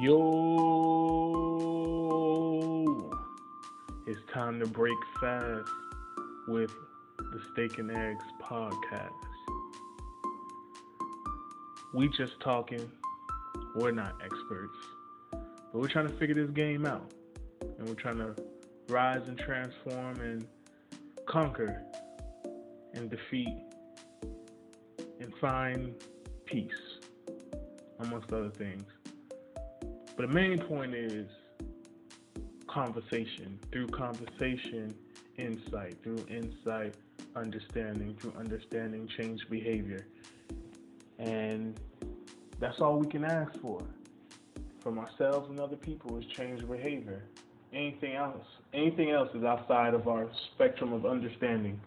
Yo, it's time to break fast with the Steak and Eggs podcast. We just talking. We're not experts, but we're trying to figure this game out, and we're trying to rise and transform and conquer and defeat and find peace, amongst other things. But the main point is conversation. Through conversation, insight. Through insight, understanding. Through understanding, change behavior. And that's all we can ask for from ourselves and other people is change behavior. Anything else, anything else is outside of our spectrum of understanding.